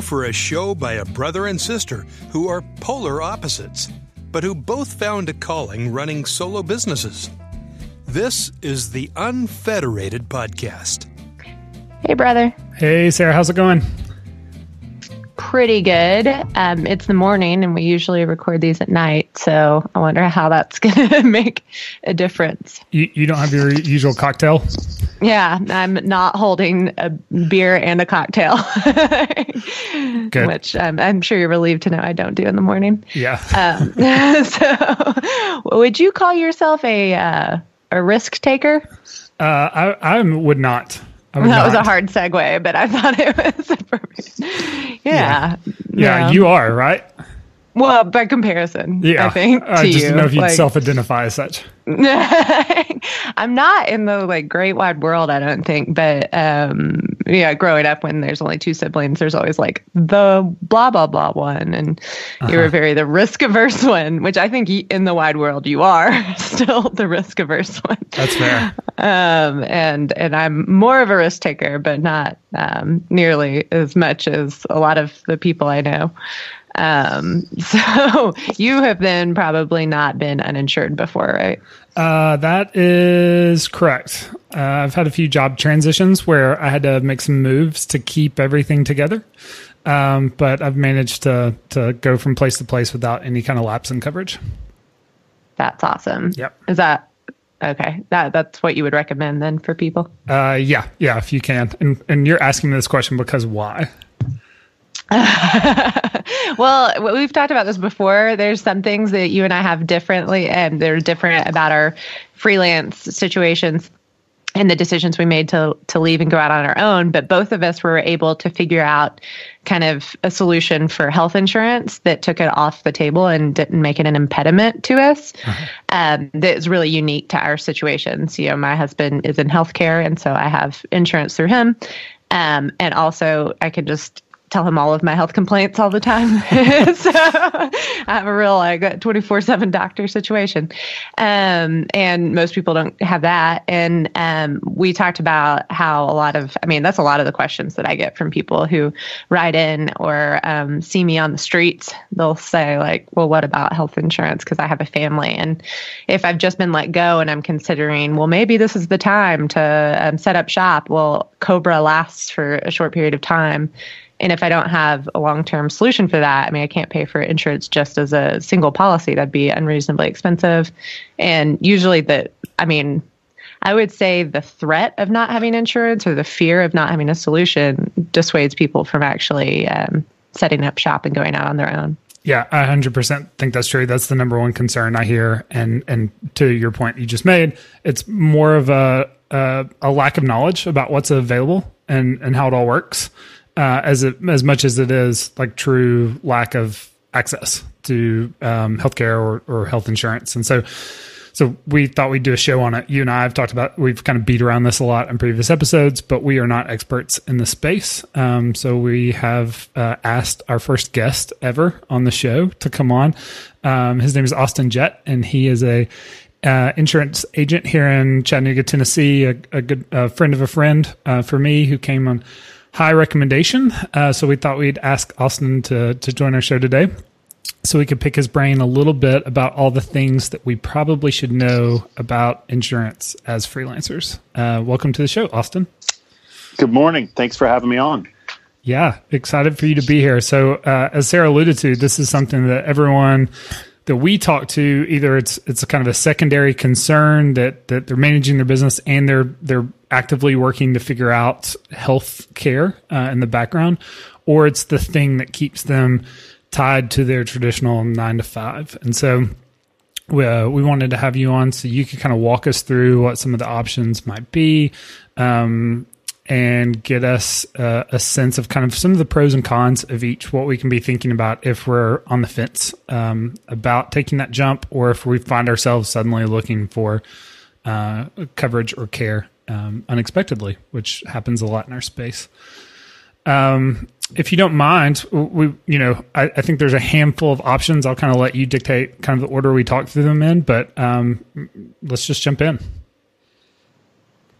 Now for a show by a brother and sister who are polar opposites, but who both found a calling running solo businesses. This is the Unfederated Podcast. Hey, brother. Hey, Sarah, how's it going? Pretty good. Um, it's the morning, and we usually record these at night, so I wonder how that's going to make a difference. You, you don't have your usual cocktail? Yeah, I'm not holding a beer and a cocktail, Good. which um, I'm sure you're relieved to know I don't do in the morning. Yeah. Um, so, would you call yourself a uh, a risk taker? Uh, I, I would not. Would That not. was a hard segue, but I thought it was appropriate. Yeah. Yeah, you are, right? Well, by comparison, Yeah. I think I just you, didn't know if you'd like- self identify as such. I'm not in the like great wide world, I don't think. But um, yeah, growing up when there's only two siblings, there's always like the blah blah blah one, and you were very the risk averse one, which I think in the wide world you are still the risk averse one. That's fair. Um, and and I'm more of a risk taker, but not um, nearly as much as a lot of the people I know. Um, so you have then probably not been uninsured before, right? Uh, that is correct. Uh, I've had a few job transitions where I had to make some moves to keep everything together. Um, but I've managed to, to go from place to place without any kind of lapse in coverage. That's awesome. Yep. Is that okay? That that's what you would recommend then for people? Uh, yeah, yeah, if you can. And, and you're asking me this question because why? Well, we've talked about this before. There's some things that you and I have differently, and they're different about our freelance situations and the decisions we made to to leave and go out on our own. But both of us were able to figure out kind of a solution for health insurance that took it off the table and didn't make it an impediment to us. Um, that is really unique to our situations. You know, my husband is in healthcare, and so I have insurance through him. Um, and also, I can just tell him all of my health complaints all the time. so I have a real like 24 seven doctor situation. Um, and most people don't have that. And, um, we talked about how a lot of, I mean, that's a lot of the questions that I get from people who ride in or, um, see me on the streets. They'll say like, well, what about health insurance? Cause I have a family. And if I've just been let go and I'm considering, well, maybe this is the time to um, set up shop. Well, COBRA lasts for a short period of time. And if I don't have a long term solution for that, I mean, I can't pay for insurance just as a single policy. That'd be unreasonably expensive. And usually, the, I mean, I would say the threat of not having insurance or the fear of not having a solution dissuades people from actually um, setting up shop and going out on their own. Yeah, I 100% think that's true. That's the number one concern I hear. And and to your point you just made, it's more of a a, a lack of knowledge about what's available and and how it all works, uh, as it as much as it is like true lack of access to um, healthcare or or health insurance. And so so we thought we'd do a show on it. You and I have talked about we've kind of beat around this a lot in previous episodes, but we are not experts in the space. Um, so we have uh, asked our first guest ever on the show to come on. Um, his name is Austin Jett, and he is a uh, insurance agent here in Chattanooga, Tennessee. A, a good uh, friend of a friend uh, for me who came on high recommendation. Uh, so we thought we'd ask Austin to to join our show today so we could pick his brain a little bit about all the things that we probably should know about insurance as freelancers. Uh, welcome to the show, Austin. Good morning. Thanks for having me on. Yeah, excited for you to be here. So, uh, as Sarah alluded to, this is something that everyone that we talk to either it's it's kind of a secondary concern that that they're managing their business and they're they're actively working to figure out health care uh, in the background, or it's the thing that keeps them tied to their traditional nine to five. And so we, uh, we wanted to have you on so you could kind of walk us through what some of the options might be um, and get us uh, a sense of kind of some of the pros and cons of each, what we can be thinking about if we're on the fence um, about taking that jump or if we find ourselves suddenly looking for uh, coverage or care um, unexpectedly, which happens a lot in our space. Um, if you don't mind, we you know I, I think there's a handful of options. I'll kind of let you dictate kind of the order we talk through them in, but um, let's just jump in.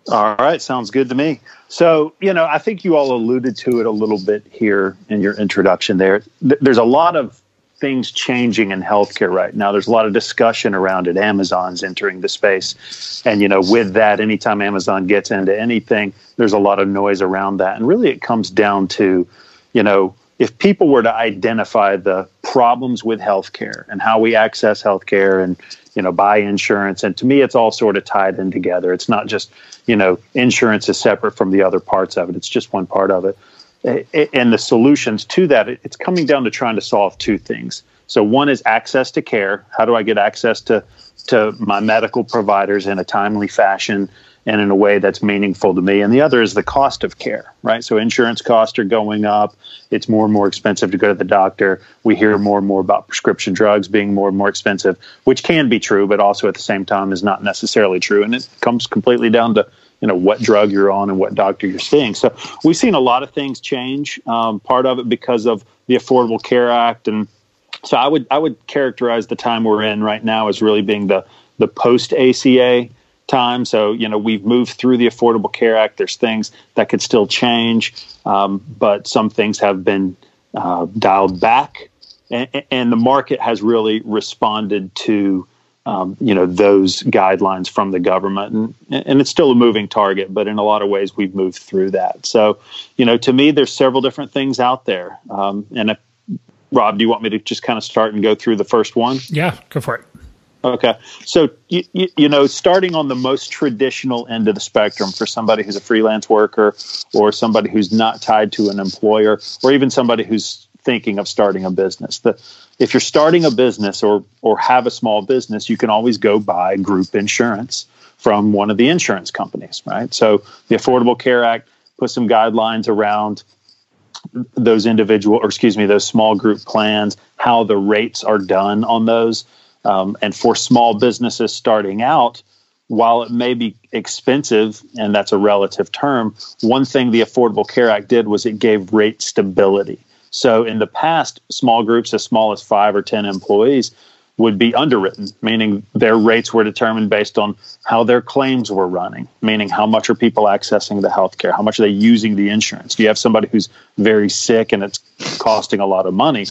All right, sounds good to me. So, you know, I think you all alluded to it a little bit here in your introduction there. There's a lot of things changing in healthcare right now. There's a lot of discussion around it. Amazon's entering the space. And, you know, with that, anytime Amazon gets into anything, there's a lot of noise around that. And really, it comes down to, you know, if people were to identify the problems with healthcare and how we access healthcare and, you know, buy insurance, and to me, it's all sort of tied in together. It's not just, you know, insurance is separate from the other parts of it, it's just one part of it. And the solutions to that it's coming down to trying to solve two things. So one is access to care. How do i get access to to my medical providers in a timely fashion and in a way that's meaningful to me. And the other is the cost of care right? So insurance costs are going up. It's more and more expensive to go to the doctor. We hear more and more about prescription drugs being more and more expensive which can be true but also at the same time is not necessarily true. And it comes completely down to you know what drug you're on and what doctor you're seeing. So we've seen a lot of things change. Um, part of it because of the Affordable Care Act, and so I would I would characterize the time we're in right now as really being the the post ACA time. So you know we've moved through the Affordable Care Act. There's things that could still change, um, but some things have been uh, dialed back, and, and the market has really responded to um, you know those guidelines from the government. And and it's still a moving target but in a lot of ways we've moved through that. So you know to me there's several different things out there. Um, and if, rob do you want me to just kind of start and go through the first one? Yeah go for it okay so you, you, you know starting on the most traditional end of the spectrum for somebody who's a freelance worker or somebody who's not tied to an employer or even somebody who's thinking of starting a business the if you're starting a business or or have a small business, you can always go buy group insurance from one of the insurance companies, right? So the Affordable Care Act put some guidelines around those individual, or excuse me, those small group plans, how the rates are done on those. Um, and for small businesses starting out, while it may be expensive, and that's a relative term, one thing the Affordable Care Act did was it gave rate stability. So in the past, small groups as small as five or 10 employees would be underwritten, meaning their rates were determined based on how their claims were running, meaning how much are people accessing the healthcare, how much are they using the insurance. If you have somebody who's very sick and it's costing a lot of money,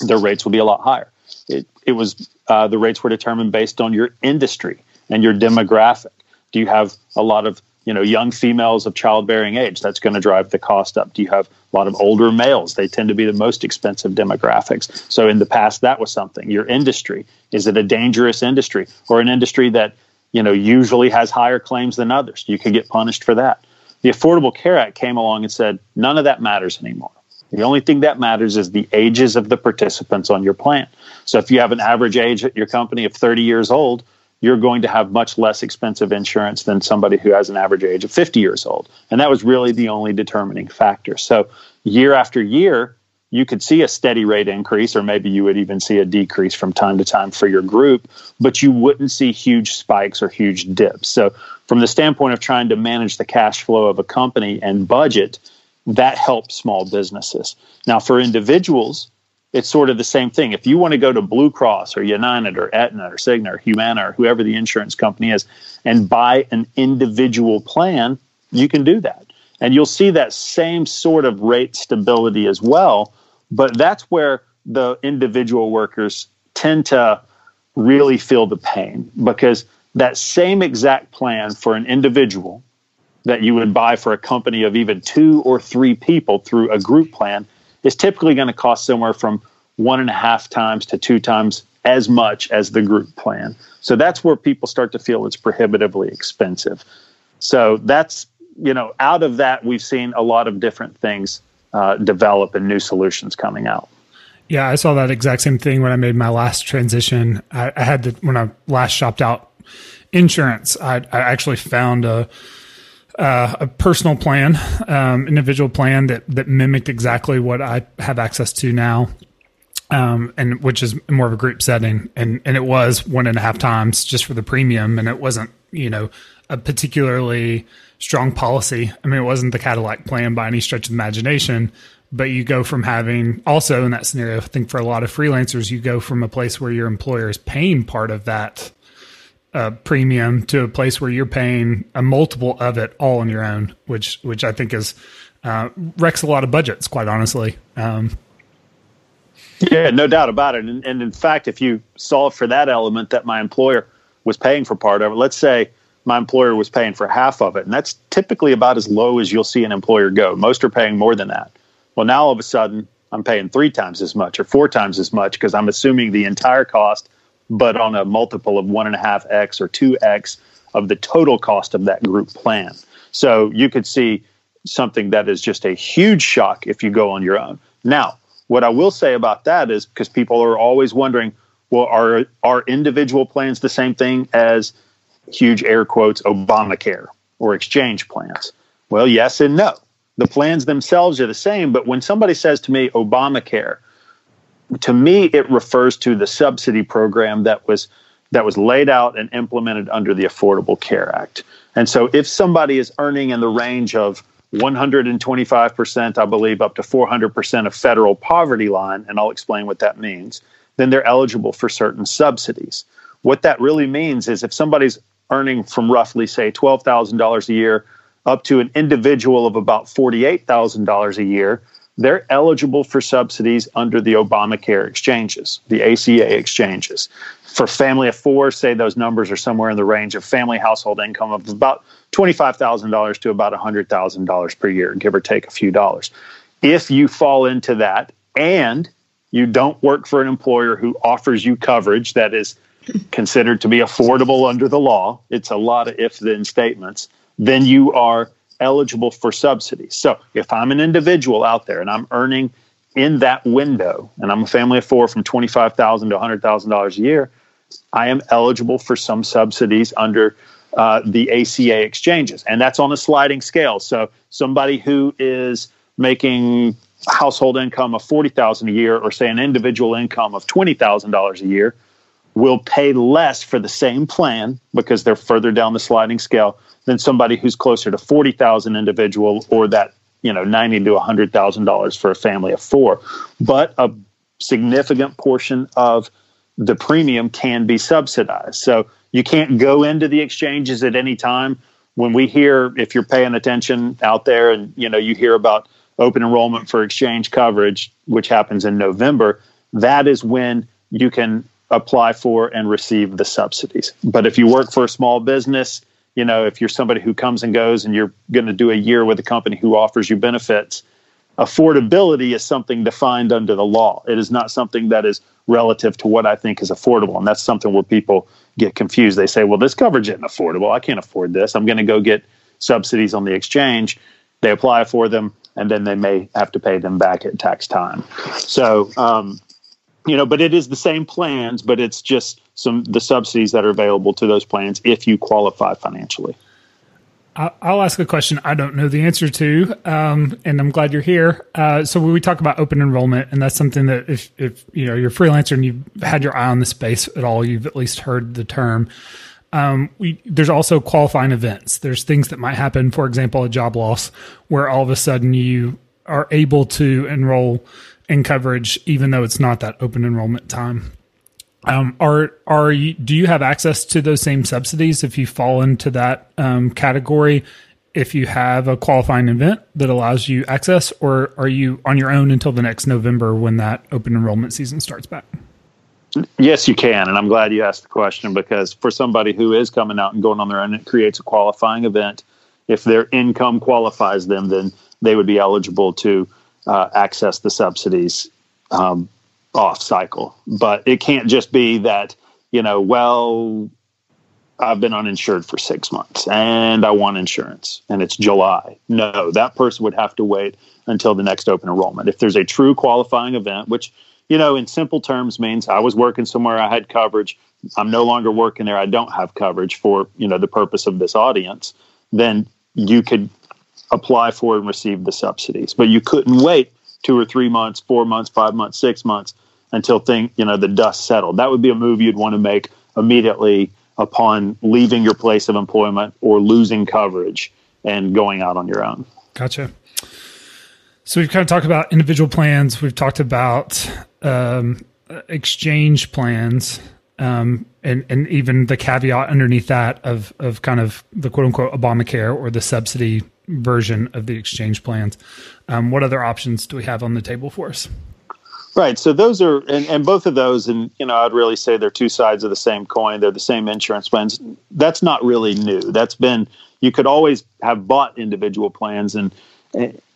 their rates will be a lot higher. It, it was uh, the rates were determined based on your industry and your demographic. Do you have a lot of you know young females of childbearing age? That's going to drive the cost up. Do you have a lot of older males? They tend to be the most expensive demographics. So in the past that was something. Your industry is it a dangerous industry or an industry that you know usually has higher claims than others? You could get punished for that. The affordable care act came along and said none of that matters anymore the only thing that matters is the ages of the participants on your plan so if you have an average age at your company of 30 years old you're going to have much less expensive insurance than somebody who has an average age of 50 years old. And that was really the only determining factor. So, year after year, you could see a steady rate increase, or maybe you would even see a decrease from time to time for your group, but you wouldn't see huge spikes or huge dips. So, from the standpoint of trying to manage the cash flow of a company and budget, that helps small businesses. Now, for individuals, it's sort of the same thing. If you want to go to Blue Cross or United or Aetna or Cigna or Humana or whoever the insurance company is and buy an individual plan, you can do that. And you'll see that same sort of rate stability as well. But that's where the individual workers tend to really feel the pain because that same exact plan for an individual that you would buy for a company of even two or three people through a group plan is typically going to cost somewhere from one and a half times to two times as much as the group plan. So that's where people start to feel it's prohibitively expensive. So that's, you know, out of that, we've seen a lot of different things uh, develop and new solutions coming out. Yeah, I saw that exact same thing when I made my last transition. I, I had to, when I last shopped out insurance, I, I actually found a, uh, a personal plan, um, individual plan that that mimicked exactly what I have access to now, um, and which is more of a group setting, and and it was one and a half times just for the premium, and it wasn't you know a particularly strong policy. I mean, it wasn't the Cadillac plan by any stretch of imagination, but you go from having also in that scenario, I think for a lot of freelancers, you go from a place where your employer is paying part of that a premium to a place where you're paying a multiple of it all on your own, which which I think is uh, wrecks a lot of budgets, quite honestly. Um, yeah, no doubt about it. And, and in fact, if you solve for that element that my employer was paying for part of it, let's say my employer was paying for half of it, and that's typically about as low as you'll see an employer go. Most are paying more than that. Well, now all of a sudden, I'm paying three times as much or four times as much because I'm assuming the entire cost, but on a multiple of one and a half x or two x of the total cost of that group plan. So you could see something that is just a huge shock if you go on your own. Now, what I will say about that is because people are always wondering, well, are are individual plans the same thing as huge air quotes Obamacare or exchange plans? Well, yes and no. The plans themselves are the same, but when somebody says to me Obamacare, to me it refers to the subsidy program that was that was laid out and implemented under the Affordable Care Act. And so if somebody is earning in the range of 125%, I believe, up to 400% of federal poverty line, and I'll explain what that means, then they're eligible for certain subsidies. What that really means is if somebody's earning from roughly, say, $12,000 a year up to an individual of about $48,000 a year, they're eligible for subsidies under the Obamacare exchanges, the ACA exchanges. For family of four, say those numbers are somewhere in the range of family household income of about $25,000 to about $100,000 per year, give or take a few dollars. If you fall into that and you don't work for an employer who offers you coverage that is considered to be affordable under the law, it's a lot of if then statements, then you are eligible for subsidies. So if I'm an individual out there and I'm earning in that window and I'm a family of four from $25,000 to $100,000 a year, I am eligible for some subsidies under uh, the ACA exchanges. And that's on a sliding scale. So somebody who is making household income of 40,000 a year or say an individual income of $20,000 a year will pay less for the same plan because they're further down the sliding scale than somebody who's closer to 40,000 individual or that, you know, 90 to $100,000 for a family of 4. But a significant portion of the premium can be subsidized. So you can't go into the exchanges at any time. When we hear, if you're paying attention out there, and you know you hear about open enrollment for exchange coverage, which happens in November, that is when you can apply for and receive the subsidies. But if you work for a small business, you know if you're somebody who comes and goes, and you're going to do a year with a company who offers you benefits, affordability is something defined under the law. It is not something that is relative to what I think is affordable. And that's something where people get confused. They say, well, this coverage isn't affordable. I can't afford this. I'm going to go get subsidies on the exchange. They apply for them, and then they may have to pay them back at tax time. So, um, you know, but it is the same plans, but it's just some the subsidies that are available to those plans if you qualify financially. I'll ask a question I don't know the answer to, um, and I'm glad you're here. Uh, so we talk about open enrollment, and that's something that if, if you know you're a freelancer and you've had your eye on the space at all, you've at least heard the term. Um, we, there's also qualifying events. There's things that might happen, for example, a job loss, where all of a sudden you are able to enroll in coverage, even though it's not that open enrollment time. Um, are are you, do you have access to those same subsidies if you fall into that um, category? If you have a qualifying event that allows you access, or are you on your own until the next November when that open enrollment season starts back? Yes, you can, and I'm glad you asked the question because for somebody who is coming out and going on their own, it creates a qualifying event. If their income qualifies them, then they would be eligible to uh, access the subsidies um, off cycle. But it can't just be that, you know, well, I've been uninsured for six months and I want insurance and it's July. No, that person would have to wait until the next open enrollment. If there's a true qualifying event, which, you know, in simple terms means I was working somewhere, I had coverage, I'm no longer working there, I don't have coverage for, you know, the purpose of this audience, then you could apply for and receive the subsidies. But you couldn't wait two or three months, four months, five months, six months until thing you know the dust settled. That would be a move you'd want to make immediately upon leaving your place of employment or losing coverage and going out on your own. Gotcha. So we've kind of talked about individual plans. We've talked about um, exchange plans. Um, and and even the caveat underneath that of of kind of the quote unquote Obamacare or the subsidy version of the exchange plans. Um, what other options do we have on the table for us? Right. So those are, and, and both of those, and you know, I'd really say they're two sides of the same coin. They're the same insurance plans. That's not really new. That's been you could always have bought individual plans, and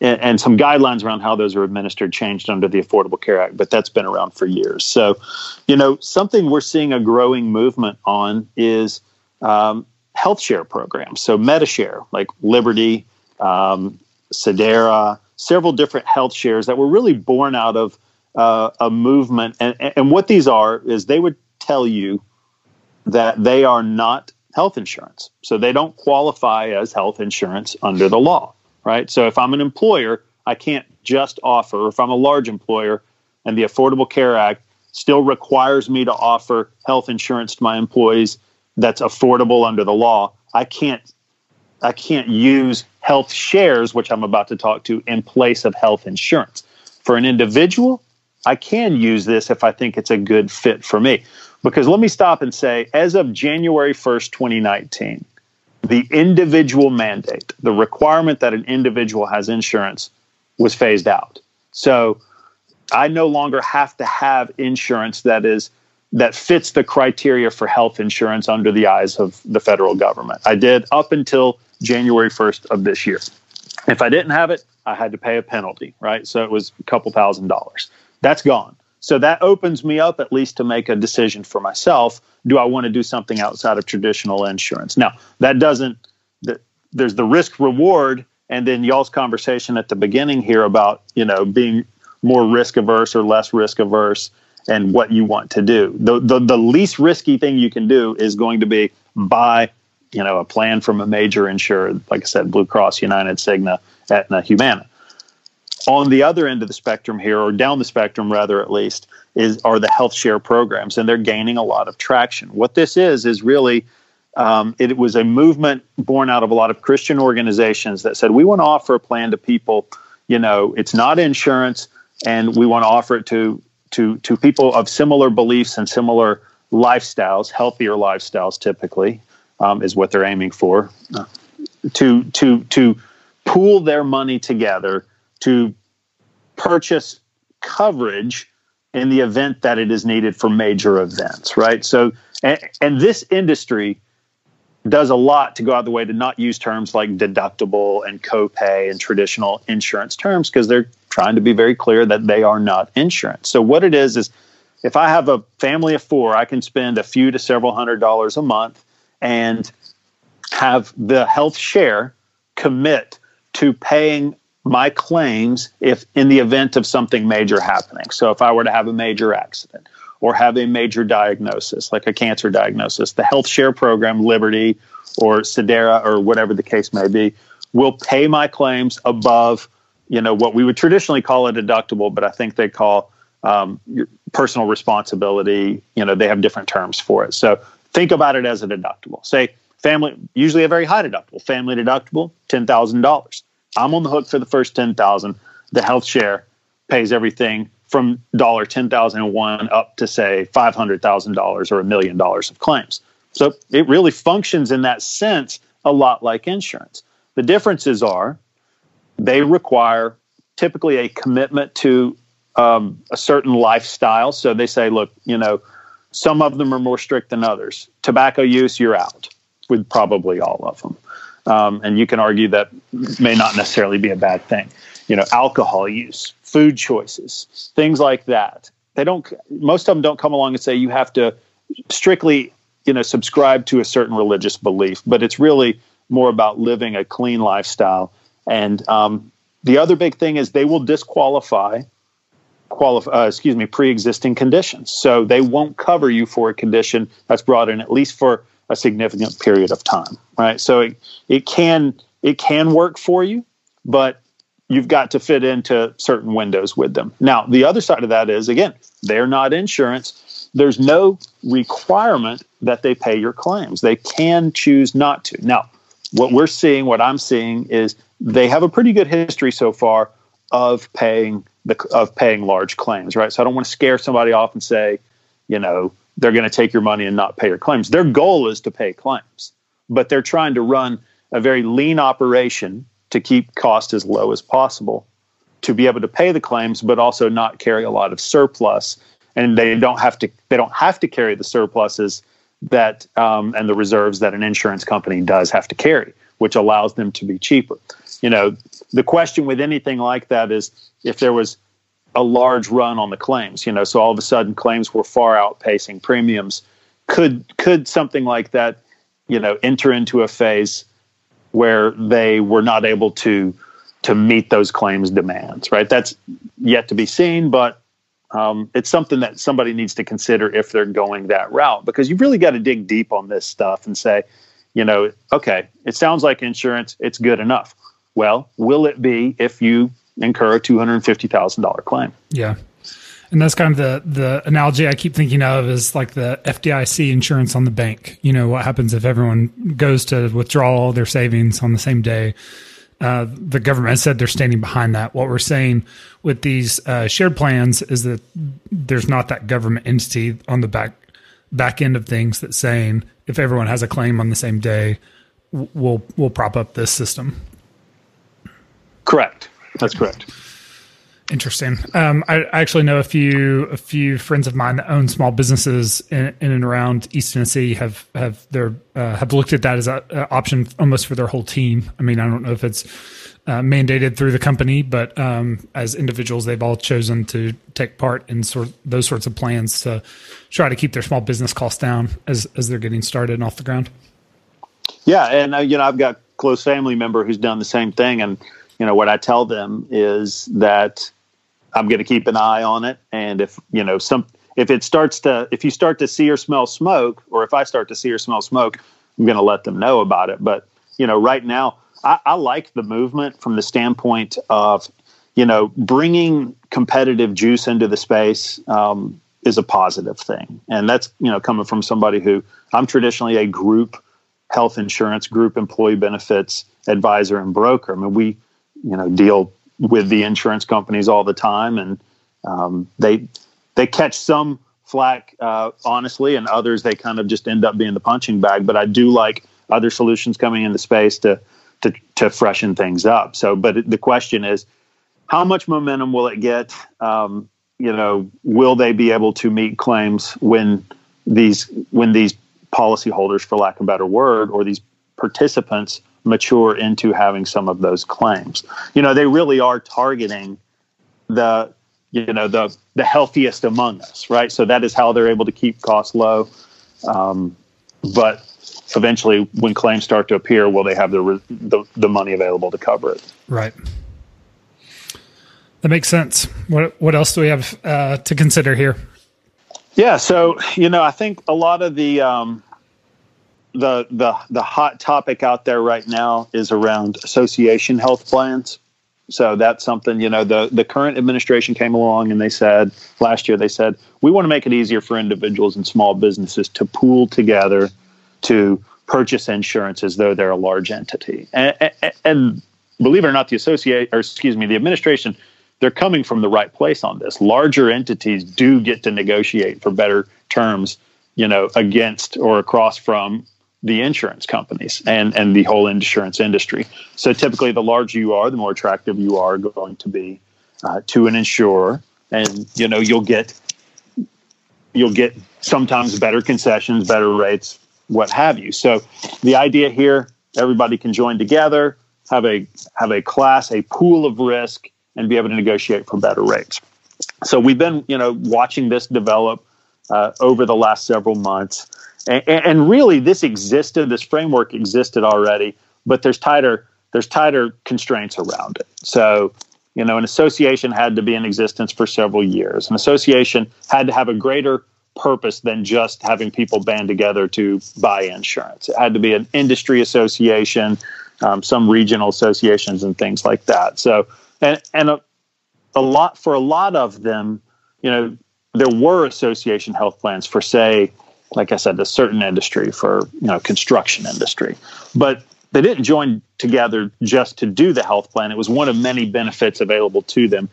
and, some guidelines around how those are administered changed under the Affordable Care Act, but that's been around for years. So, you know, something we're seeing a growing movement on is um, health share programs. So, MediShare, like Liberty, um, Sedera, several different health shares that were really born out of uh, a movement. And, and what these are is they would tell you that they are not health insurance. So they don't qualify as health insurance under the law, right? So if I'm an employer, I can't just offer, if I'm a large employer and the Affordable Care Act still requires me to offer health insurance to my employees that's affordable under the law, I can't I can't use health shares, which I'm about to talk to, in place of health insurance. For an individual, I can use this if I think it's a good fit for me. Because let me stop and say, as of January 1st, 2019, the individual mandate, the requirement that an individual has insurance, was phased out. So I no longer have to have insurance that is that fits the criteria for health insurance under the eyes of the federal government. I did up until January 1st of this year. If I didn't have it, I had to pay a penalty, right? So it was a couple thousand dollars. That's gone. So that opens me up at least to make a decision for myself. Do I want to do something outside of traditional insurance? Now, that doesn't, there's the risk reward. And then y'all's conversation at the beginning here about, you know, being more risk averse or less risk averse and what you want to do. The, the, the least risky thing you can do is going to be buy you know a plan from a major insurer, like I said, Blue Cross, United, Cigna, Aetna, Humana. On the other end of the spectrum here, or down the spectrum rather, at least, is are the health share programs, and they're gaining a lot of traction. What this is is really um, it was a movement born out of a lot of Christian organizations that said we want to offer a plan to people. You know, it's not insurance, and we want to offer it to to to people of similar beliefs and similar lifestyles, healthier lifestyles, typically um, is what they're aiming for. To to to pool their money together to purchase coverage in the event that it is needed for major events, right? So, and, and this industry does a lot to go out of the way to not use terms like deductible and copay and traditional insurance terms because they're trying to be very clear that they are not insurance. So, what it is is if I have a family of four, I can spend a few to several hundred dollars a month and have the health share commit to paying my claims if in the event of something major happening. So if I were to have a major accident or have a major diagnosis, like a cancer diagnosis, the health share program, Liberty or Sedera or whatever the case may be, will pay my claims above, you know, what we would traditionally call a deductible, but I think they call um, personal responsibility. You know, they have different terms for it. So think about it as a deductible. Say family, usually a very high deductible. Family deductible, ten thousand dollars. I'm on the hook for the first ten thousand. The health share pays everything from dollar ten thousand and one up to say five hundred thousand dollars or a million dollars of claims. So it really functions in that sense a lot like insurance. The differences are they require typically a commitment to um, a certain lifestyle. So they say, look, you know, some of them are more strict than others. Tobacco use, you're out with probably all of them. Um, and you can argue that may not necessarily be a bad thing. You know, alcohol use, food choices, things like that. They don't. Most of them don't come along and say you have to strictly, you know, subscribe to a certain religious belief. But it's really more about living a clean lifestyle. And um, the other big thing is they will disqualify qualify, uh, excuse me, pre-existing conditions. So they won't cover you for a condition that's brought in at least for a significant period of time, right? So it, it can it can work for you, but you've got to fit into certain windows with them. Now, the other side of that is again, they're not insurance. There's no requirement that they pay your claims. They can choose not to. Now, what we're seeing, what I'm seeing is they have a pretty good history so far of paying the, of paying large claims, right? So I don't want to scare somebody off and say, you know, they're going to take your money and not pay your claims. Their goal is to pay claims, but they're trying to run a very lean operation to keep cost as low as possible to be able to pay the claims, but also not carry a lot of surplus. And they don't have to they don't have to carry the surpluses that um, and the reserves that an insurance company does have to carry, which allows them to be cheaper. You know, the question with anything like that is if there was a large run on the claims, you know, so all of a sudden claims were far outpacing premiums, could could something like that, you know, enter into a phase where they were not able to to meet those claims demands, right? That's yet to be seen, but um, it's something that somebody needs to consider if they're going that route because you've really got to dig deep on this stuff and say, you know, okay, it sounds like insurance, it's good enough. Well, will it be if you incur a two hundred fifty thousand dollar claim? Yeah, and that's kind of the the analogy I keep thinking of is like the FDIC insurance on the bank. You know, what happens if everyone goes to withdraw all their savings on the same day? Uh, the government said they're standing behind that. What we're saying with these uh, shared plans is that there's not that government entity on the back back end of things that's saying if everyone has a claim on the same day, we'll we'll prop up this system. Correct. That's correct. Interesting. Um, I, I, actually know a few a few friends of mine that own small businesses in, in and around East Tennessee have have their uh, have looked at that as an option almost for their whole team. I mean, I don't know if it's uh, mandated through the company, but um, as individuals, they've all chosen to take part in sort of those sorts of plans to try to keep their small business costs down as as they're getting started and off the ground. Yeah, and uh, you know, I've got close family member who's done the same thing, and you know what I tell them is that I'm going to keep an eye on it. And if you know some, if it starts to, if you start to see or smell smoke, or if I start to see or smell smoke, I'm going to let them know about it. But you know, right now, I, I like the movement from the standpoint of, you know, bringing competitive juice into the space. Um, is a positive thing. And that's, you know, coming from somebody who I'm traditionally a group health insurance, group employee benefits advisor and broker. I mean, we, you know, deal with the insurance companies all the time, and um, they they catch some flack uh, honestly, and others they kind of just end up being the punching bag. But I do like other solutions coming into space to to to freshen things up. So, but the question is, how much momentum will it get? Um, you know, will they be able to meet claims when these when these policyholders, for lack of a better word, or these participants mature into having some of those claims. You know, they really are targeting the you know the the healthiest among us, right? So that is how they're able to keep costs low. Um, but eventually, when claims start to appear, will they have the, the the money available to cover it? Right. That makes sense. What what else do we have uh, to consider here? Yeah, so you know, I think a lot of the um, the the the hot topic out there right now is around association health plans. So that's something you know the the current administration came along and they said last year they said we want to make it easier for individuals and small businesses to pool together to purchase insurance as though they're a large entity. And, and, and believe it or not, the associate or excuse me, the administration they're coming from the right place on this. Larger entities do get to negotiate for better terms, you know, against or across from the insurance companies and and the whole insurance industry. So typically, the larger you are, the more attractive you are going to be uh, to an insurer, and you know you'll get you'll get sometimes better concessions, better rates, what have you. So the idea here, everybody can join together, have a have a class, a pool of risk, and be able to negotiate for better rates. So we've been you know watching this develop uh, over the last several months. And, and really, this existed. This framework existed already, but there's tighter there's tighter constraints around it. So, you know, an association had to be in existence for several years. An association had to have a greater purpose than just having people band together to buy insurance. It had to be an industry association, um, some regional associations, and things like that. So, and and a, a lot for a lot of them, you know, there were association health plans for say like I said, a certain industry for you know construction industry, but they didn't join together just to do the health plan. It was one of many benefits available to them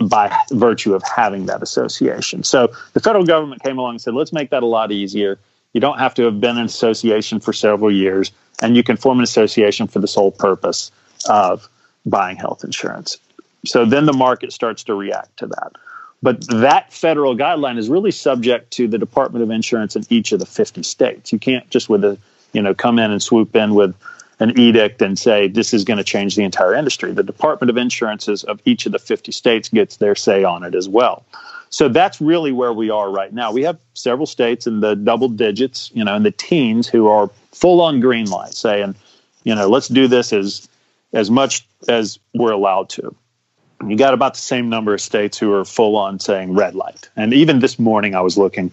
by virtue of having that association. So the federal government came along and said, let's make that a lot easier. You don't have to have been in association for several years, and you can form an association for the sole purpose of buying health insurance. So then the market starts to react to that. But that federal guideline is really subject to the Department of Insurance in each of the 50 states. You can't just with a, you know, come in and swoop in with an edict and say this is going to change the entire industry. The Department of Insurances of each of the 50 states gets their say on it as well. So that's really where we are right now. We have several states in the double digits, you know, in the teens who are full on green light saying, you know, let's do this as as much as we're allowed to. You got about the same number of states who are full on saying red light. And even this morning, I was looking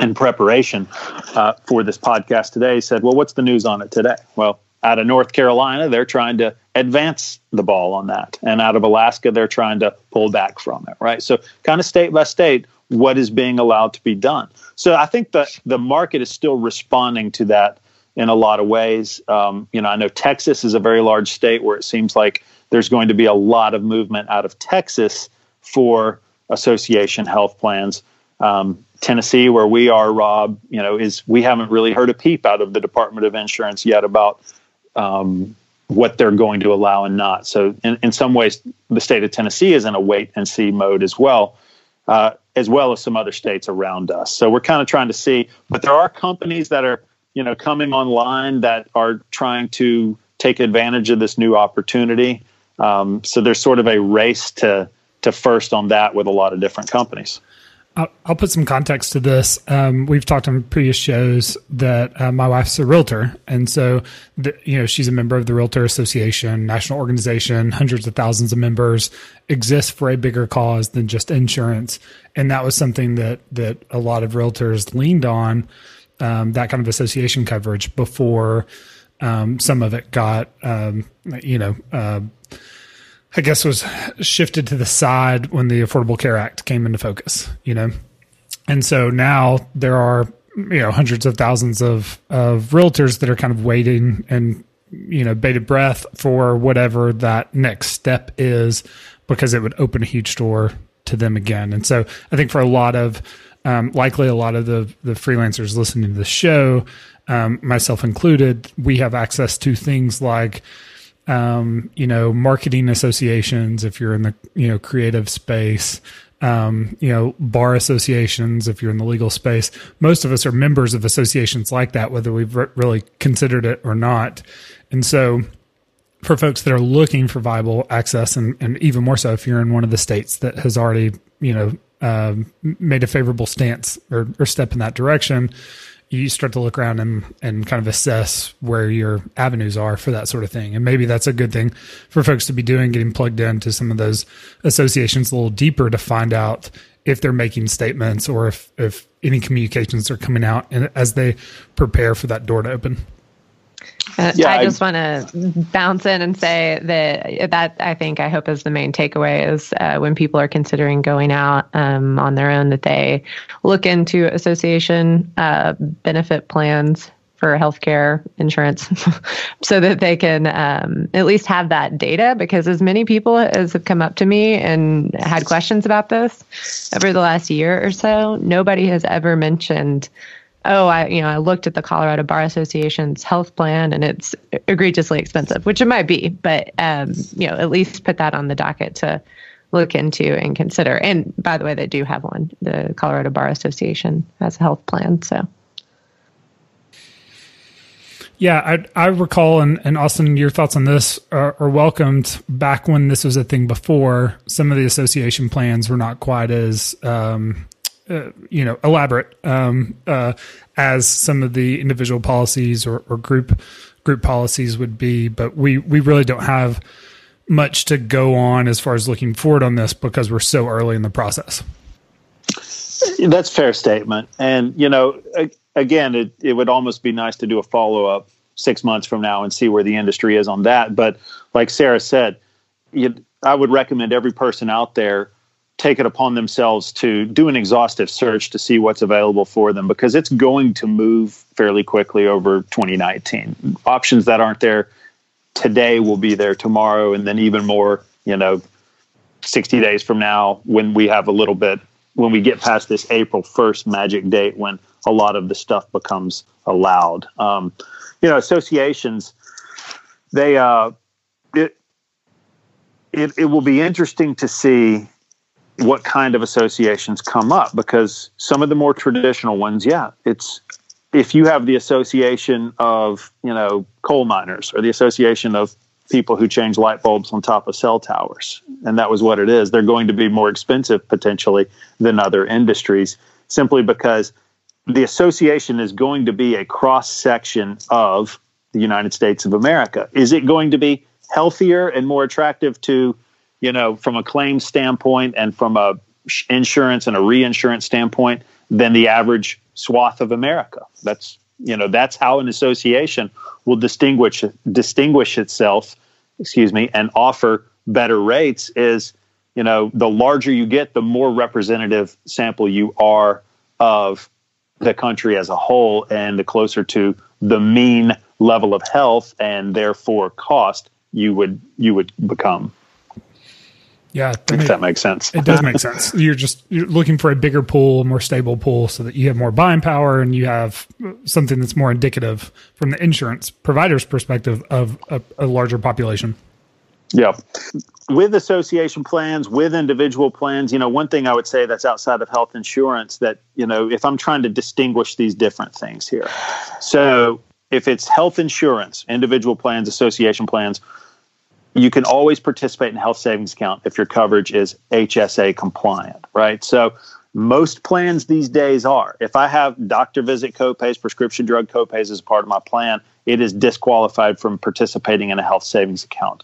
in preparation uh, for this podcast today. Said, well, what's the news on it today? Well, out of North Carolina, they're trying to advance the ball on that, and out of Alaska, they're trying to pull back from it. Right. So, kind of state by state, what is being allowed to be done. So, I think that the market is still responding to that in a lot of ways. Um, you know, I know Texas is a very large state where it seems like there's going to be a lot of movement out of Texas for association health plans. Um, Tennessee, where we are, Rob, you know, is we haven't really heard a peep out of the Department of Insurance yet about um, what they're going to allow and not. So, in, in some ways, the state of Tennessee is in a wait and see mode as well, uh, as well as some other states around us. So, we're kind of trying to see, but there are companies that are, you know, coming online that are trying to take advantage of this new opportunity. Um, so there's sort of a race to to first on that with a lot of different companies. I'll, I'll put some context to this. Um, we've talked on previous shows that uh, my wife's a realtor, and so the, you know she's a member of the Realtor Association, national organization, hundreds of thousands of members, exists for a bigger cause than just insurance, and that was something that that a lot of realtors leaned on um, that kind of association coverage before um, some of it got um, you know. Uh, I guess was shifted to the side when the Affordable Care Act came into focus, you know. And so now there are, you know, hundreds of thousands of of realtors that are kind of waiting and you know, bated breath for whatever that next step is because it would open a huge door to them again. And so I think for a lot of um, likely a lot of the the freelancers listening to the show, um, myself included, we have access to things like um, you know, marketing associations if you're in the you know creative space, um, you know, bar associations if you're in the legal space. Most of us are members of associations like that, whether we've re- really considered it or not. And so, for folks that are looking for viable access, and, and even more so if you're in one of the states that has already, you know, um, made a favorable stance or, or step in that direction, you start to look around and, and kind of assess where your avenues are for that sort of thing. And maybe that's a good thing for folks to be doing, getting plugged into some of those associations a little deeper to find out if they're making statements or if, if any communications are coming out and as they prepare for that door to open. Uh, yeah, I just want to bounce in and say that that I think I hope is the main takeaway is uh, when people are considering going out um, on their own that they look into association uh, benefit plans for healthcare insurance so that they can um, at least have that data because as many people as have come up to me and had questions about this over the last year or so nobody has ever mentioned oh, I you know I looked at the Colorado Bar Association's health plan and it's egregiously expensive, which it might be, but um, you know at least put that on the docket to look into and consider. And by the way, they do have one. The Colorado Bar Association has a health plan, so. Yeah, I, I recall, and, and Austin, your thoughts on this are, are, welcomed. Back when this was a thing before, some of the association plans were not quite as um, uh, you know elaborate um, uh, as some of the individual policies or, or, group group policies would be. But we we really don't have much to go on as far as looking forward on this because we're so early in the process. That's fair statement, and you know, again, it it would almost be nice to do a follow up six months from now and see where the industry is on that. But like Sarah said, you, I would recommend every person out there take it upon themselves to do an exhaustive search to see what's available for them because it's going to move fairly quickly over 2019. Options that aren't there today will be there tomorrow, and then even more, you know, 60 days from now when we have a little bit when we get past this April 1st magic date when a lot of the stuff becomes allowed. Um, you know, associations, they, uh, it, it, it will be interesting to see what kind of associations come up because some of the more traditional ones, yeah, it's if you have the association of, you know, coal miners or the association of people who change light bulbs on top of cell towers, and that was what it is, they're going to be more expensive potentially than other industries simply because the association is going to be a cross section of the United States of America. Is it going to be healthier and more attractive to, you know, from a claim standpoint and from a insurance and a reinsurance standpoint than the average swath of America? That's you know that's how an association will distinguish distinguish itself, excuse me, and offer better rates. Is you know the larger you get, the more representative sample you are of the country as a whole, and the closer to the mean level of health and therefore cost you would you would become. Yeah, that, make, that makes sense. It does make sense. You're just you're looking for a bigger pool, more stable pool, so that you have more buying power and you have something that's more indicative from the insurance provider's perspective of a, a larger population. Yeah. With association plans, with individual plans, you know, one thing I would say that's outside of health insurance that, you know, if I'm trying to distinguish these different things here. So if it's health insurance, individual plans, association plans, you can always participate in health savings account if your coverage is HSA compliant, right? So most plans these days are. If I have doctor visit copays, prescription drug copays as part of my plan, it is disqualified from participating in a health savings account.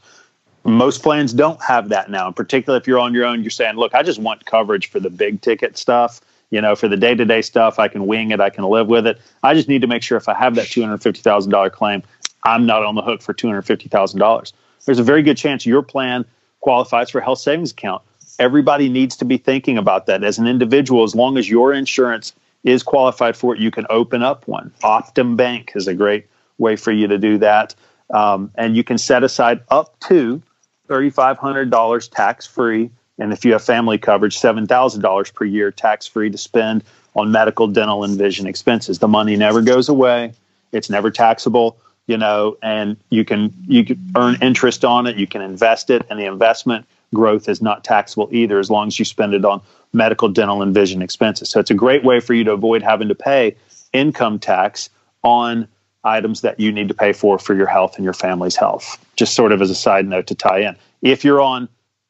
Most plans don't have that now. In particular, if you're on your own, you're saying, look, I just want coverage for the big ticket stuff. You know, for the day to day stuff, I can wing it, I can live with it. I just need to make sure if I have that $250,000 claim, I'm not on the hook for $250,000 there's a very good chance your plan qualifies for a health savings account. Everybody needs to be thinking about that as an individual. As long as your insurance is qualified for it, you can open up one. Optum Bank is a great way for you to do that. Um, and you can set aside up to $3,500 tax free. And if you have family coverage, $7,000 per year tax free to spend on medical, dental, and vision expenses. The money never goes away, it's never taxable you know, and you can you can earn interest on it, you can invest it, and the investment growth is not taxable either as long as you spend it on medical, dental, and vision expenses. So it's a great way for you to avoid having to pay income tax on items that you need to pay for for your health and your family's health. Just sort of as a side note to tie in. If you're on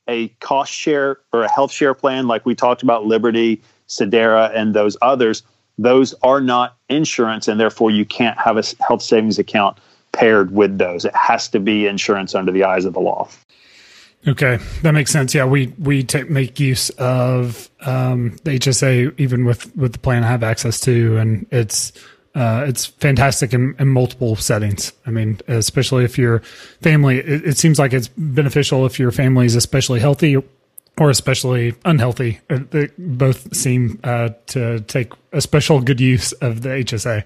a cost share or a health share plan like we talked about Liberty, Sedera and those others, those are not insurance and therefore you can't have a health savings account paired with those. It has to be insurance under the eyes of the law. Okay, that makes sense. Yeah, we we take, make use of um, the HSA even with with the plan I have access to, and it's uh, it's fantastic in, in, multiple settings. I mean, especially if your family, it, it, seems like it's beneficial if your family is especially healthy or especially unhealthy. Uh, they both seem uh, to take a special good use of the HSA.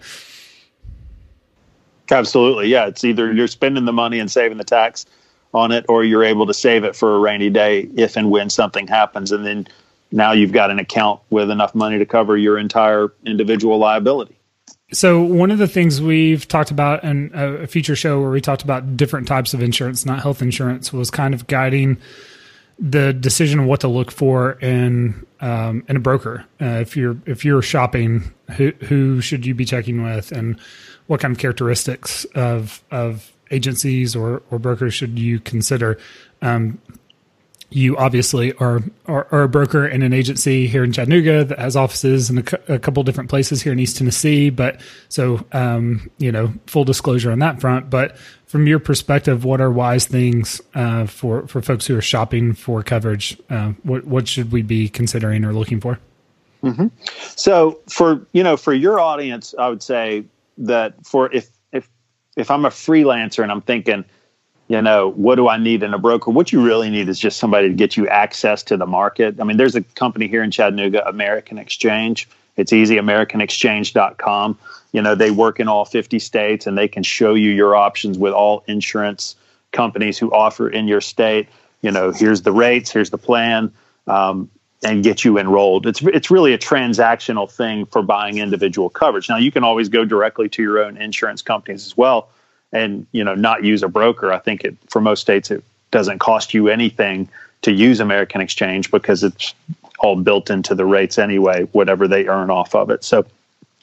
Absolutely. Yeah. It's either you're spending the money and saving the tax on it, or you're able to save it for a rainy day if and when something happens. And then now you've got an account with enough money to cover your entire individual liability. So, one of the things we've talked about in a future show where we talked about different types of insurance, not health insurance, was kind of guiding the decision of what to look for in um, in a broker. Uh, if you're if you're shopping, who who should you be checking with, and what kind of characteristics of of agencies or or brokers should you consider? Um, you obviously are, are, are a broker and an agency here in Chattanooga that has offices in a, a couple different places here in East Tennessee. But so um, you know, full disclosure on that front. But from your perspective, what are wise things uh, for for folks who are shopping for coverage? Uh, what what should we be considering or looking for? Mm-hmm. So for you know for your audience, I would say that for if if if I'm a freelancer and I'm thinking, you know, what do I need in a broker? What you really need is just somebody to get you access to the market. I mean, there's a company here in Chattanooga, American Exchange. It's easy, AmericanExchange.com. You know, they work in all 50 states and they can show you your options with all insurance companies who offer in your state. you know, here's the rates, here's the plan, um, and get you enrolled. It's it's really a transactional thing for buying individual coverage. Now you can always go directly to your own insurance companies as well, and you know not use a broker. I think it for most states it doesn't cost you anything to use American Exchange because it's all built into the rates anyway, whatever they earn off of it. So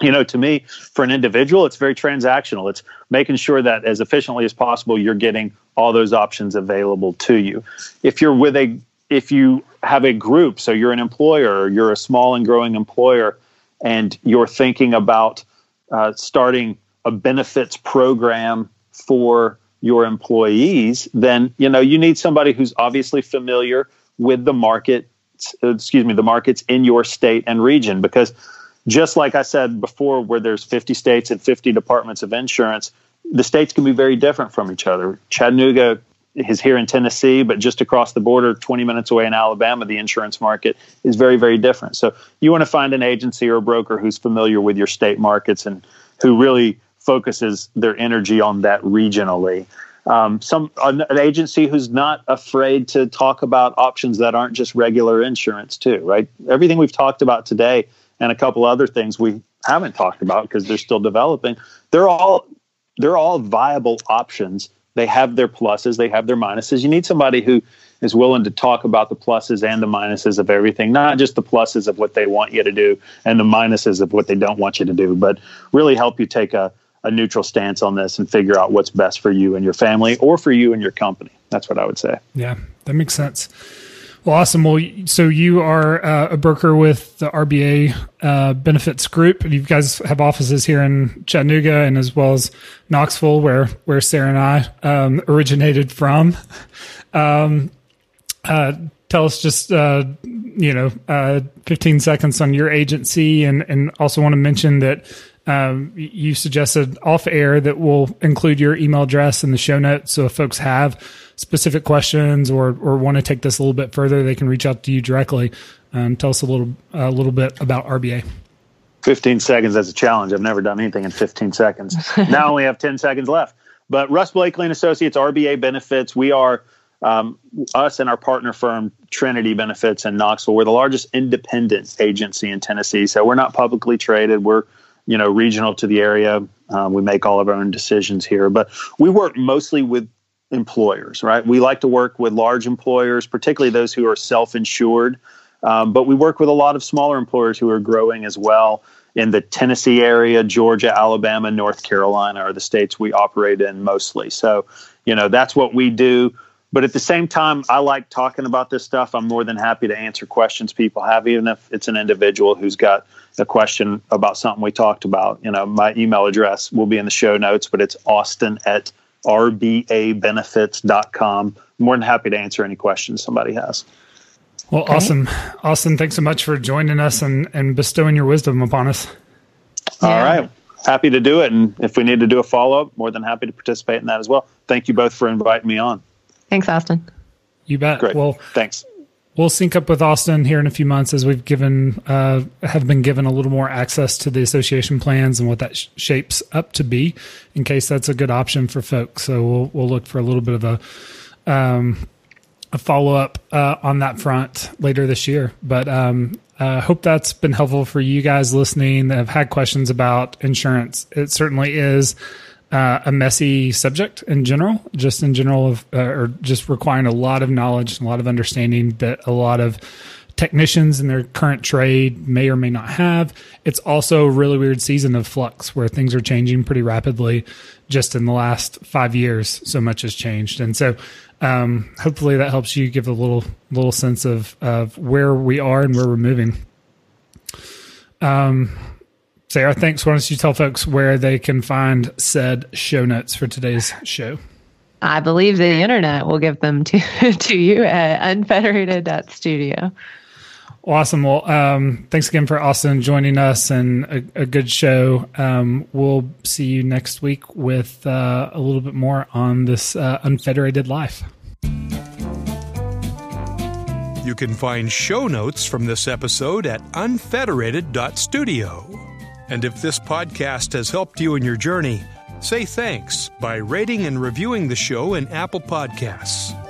you know, to me, for an individual, it's very transactional. It's making sure that as efficiently as possible, you're getting all those options available to you. If you're with a, if you have a group, so you're an employer, you're a small and growing employer, and you're thinking about uh, starting a benefits program for your employees, then you know you need somebody who's obviously familiar with the market. Excuse me, the markets in your state and region, because just like I said before, where there's 50 states and 50 departments of insurance, the states can be very different from each other. Chattanooga is here in Tennessee, but just across the border, 20 minutes away in Alabama, the insurance market is very, very different. So you want to find an agency or a broker who's familiar with your state markets and who really focuses their energy on that regionally. Um, some an, an agency who's not afraid to talk about options that aren't just regular insurance too, right? Everything we've talked about today and a couple other things we haven't talked about because they're still developing. They're all they're all viable options. They have their pluses, they have their minuses. You need somebody who is willing to talk about the pluses and the minuses of everything, not just the pluses of what they want you to do and the minuses of what they don't want you to do, but really help you take a, a neutral stance on this and figure out what's best for you and your family or for you and your company. That's what I would say. Yeah, that makes sense. Well, awesome. Well, so you are uh, a broker with the RBA uh, Benefits Group, you guys have offices here in Chattanooga and as well as Knoxville, where where Sarah and I um, originated from. Um, uh, tell us just uh, you know uh, 15 seconds on your agency, and and also want to mention that um, you suggested off air that we'll include your email address in the show notes. So if folks have specific questions or, or want to take this a little bit further, they can reach out to you directly. Um, tell us a little, a little bit about RBA. 15 seconds as a challenge. I've never done anything in 15 seconds. now I only have 10 seconds left. But Russ Blakely and Associates, RBA Benefits, we are um, us and our partner firm Trinity Benefits in Knoxville. We're the largest independent agency in Tennessee, so we're not publicly traded. We're you know regional to the area. Um, we make all of our own decisions here, but we work mostly with employers. Right, we like to work with large employers, particularly those who are self-insured. Um, but we work with a lot of smaller employers who are growing as well in the Tennessee area, Georgia, Alabama, North Carolina are the states we operate in mostly. So, you know, that's what we do. But at the same time, I like talking about this stuff. I'm more than happy to answer questions people have, even if it's an individual who's got a question about something we talked about. You know, my email address will be in the show notes, but it's austin at rbabenefits.com. More than happy to answer any questions somebody has. Well, okay. awesome. Austin, thanks so much for joining us and, and bestowing your wisdom upon us. Yeah. All right. Happy to do it. And if we need to do a follow up, more than happy to participate in that as well. Thank you both for inviting me on. Thanks, Austin. You bet. Great. Well, thanks. We'll sync up with Austin here in a few months as we've given uh, have been given a little more access to the association plans and what that sh- shapes up to be, in case that's a good option for folks. So we'll we'll look for a little bit of a um, a follow up uh, on that front later this year. But um, uh, hope that's been helpful for you guys listening that have had questions about insurance. It certainly is uh, a messy subject in general, just in general, of, uh, or just requiring a lot of knowledge, and a lot of understanding that a lot of technicians in their current trade may or may not have. It's also a really weird season of flux where things are changing pretty rapidly. Just in the last five years, so much has changed, and so um, hopefully that helps you give a little little sense of of where we are and where we're moving. Um, Sarah, thanks. Why don't you tell folks where they can find said show notes for today's show? I believe the internet will give them to, to you at unfederated.studio. Awesome. Well, um, thanks again for Austin joining us and a, a good show. Um, we'll see you next week with uh, a little bit more on this uh, unfederated life. You can find show notes from this episode at unfederated.studio. And if this podcast has helped you in your journey, say thanks by rating and reviewing the show in Apple Podcasts.